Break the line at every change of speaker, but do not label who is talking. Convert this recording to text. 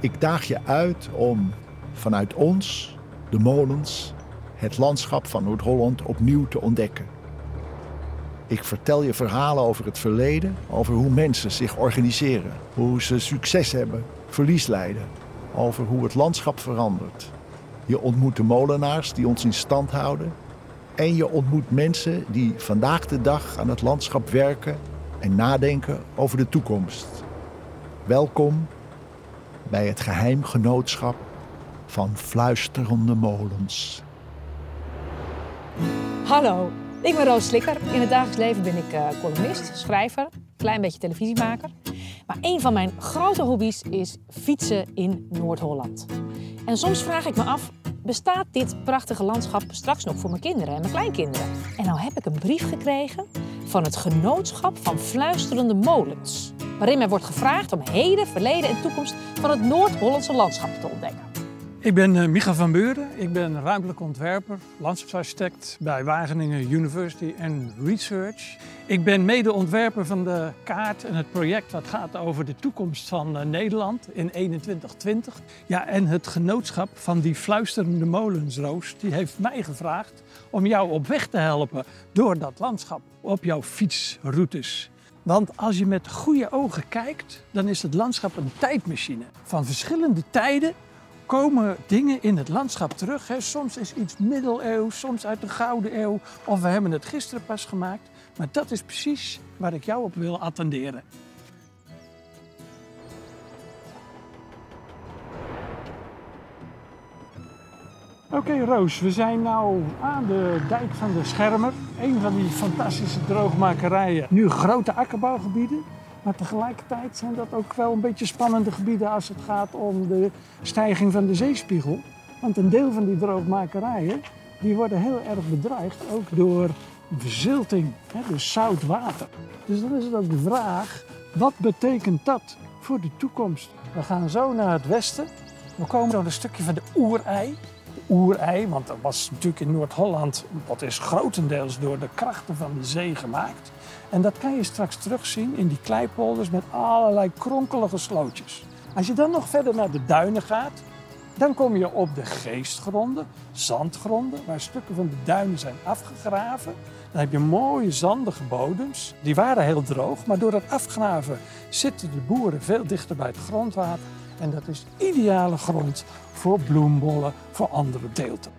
Ik daag je uit om vanuit ons, de molens, het landschap van Noord-Holland opnieuw te ontdekken. Ik vertel je verhalen over het verleden, over hoe mensen zich organiseren, hoe ze succes hebben, verlies lijden, over hoe het landschap verandert. Je ontmoet de molenaars die ons in stand houden en je ontmoet mensen die vandaag de dag aan het landschap werken en nadenken over de toekomst. Welkom bij het geheimgenootschap van fluisterende molens.
Hallo, ik ben Roos Slikker. In het dagelijks leven ben ik uh, columnist, schrijver, klein beetje televisiemaker. Maar een van mijn grote hobby's is fietsen in Noord-Holland. En soms vraag ik me af, bestaat dit prachtige landschap straks nog voor mijn kinderen en mijn kleinkinderen? En nou heb ik een brief gekregen van het Genootschap van Fluisterende Molens. Waarin mij wordt gevraagd om heden, verleden en toekomst van het Noord-Hollandse landschap te ontdekken.
Ik ben uh, Micha van Beuren. Ik ben ruimtelijk ontwerper, landschapsarchitect bij Wageningen University and Research. Ik ben medeontwerper van de kaart en het project dat gaat over de toekomst van uh, Nederland in 2120. Ja, en het genootschap van die fluisterende molensroos, die heeft mij gevraagd om jou op weg te helpen door dat landschap op jouw fietsroutes. Want als je met goede ogen kijkt, dan is het landschap een tijdmachine. Van verschillende tijden komen dingen in het landschap terug. Hè. Soms is iets middeleeuws, soms uit de Gouden Eeuw. Of we hebben het gisteren pas gemaakt. Maar dat is precies waar ik jou op wil attenderen. Oké Roos, we zijn nu aan de dijk van de Schermer. Een van die fantastische droogmakerijen. Nu grote akkerbouwgebieden. Maar tegelijkertijd zijn dat ook wel een beetje spannende gebieden als het gaat om de stijging van de zeespiegel. Want een deel van die droogmakerijen die worden heel erg bedreigd, ook door verzilting, dus zout water. Dus dan is het ook de vraag, wat betekent dat voor de toekomst? We gaan zo naar het westen. We komen door een stukje van de oerei. Oerei, want dat was natuurlijk in Noord-Holland, dat is grotendeels door de krachten van de zee gemaakt. En dat kan je straks terugzien in die kleipolders met allerlei kronkelige slootjes. Als je dan nog verder naar de duinen gaat, dan kom je op de geestgronden, zandgronden, waar stukken van de duinen zijn afgegraven. Dan heb je mooie zandige bodems. Die waren heel droog, maar door het afgraven zitten de boeren veel dichter bij het grondwater. En dat is ideale grond voor bloembollen, voor andere deelten.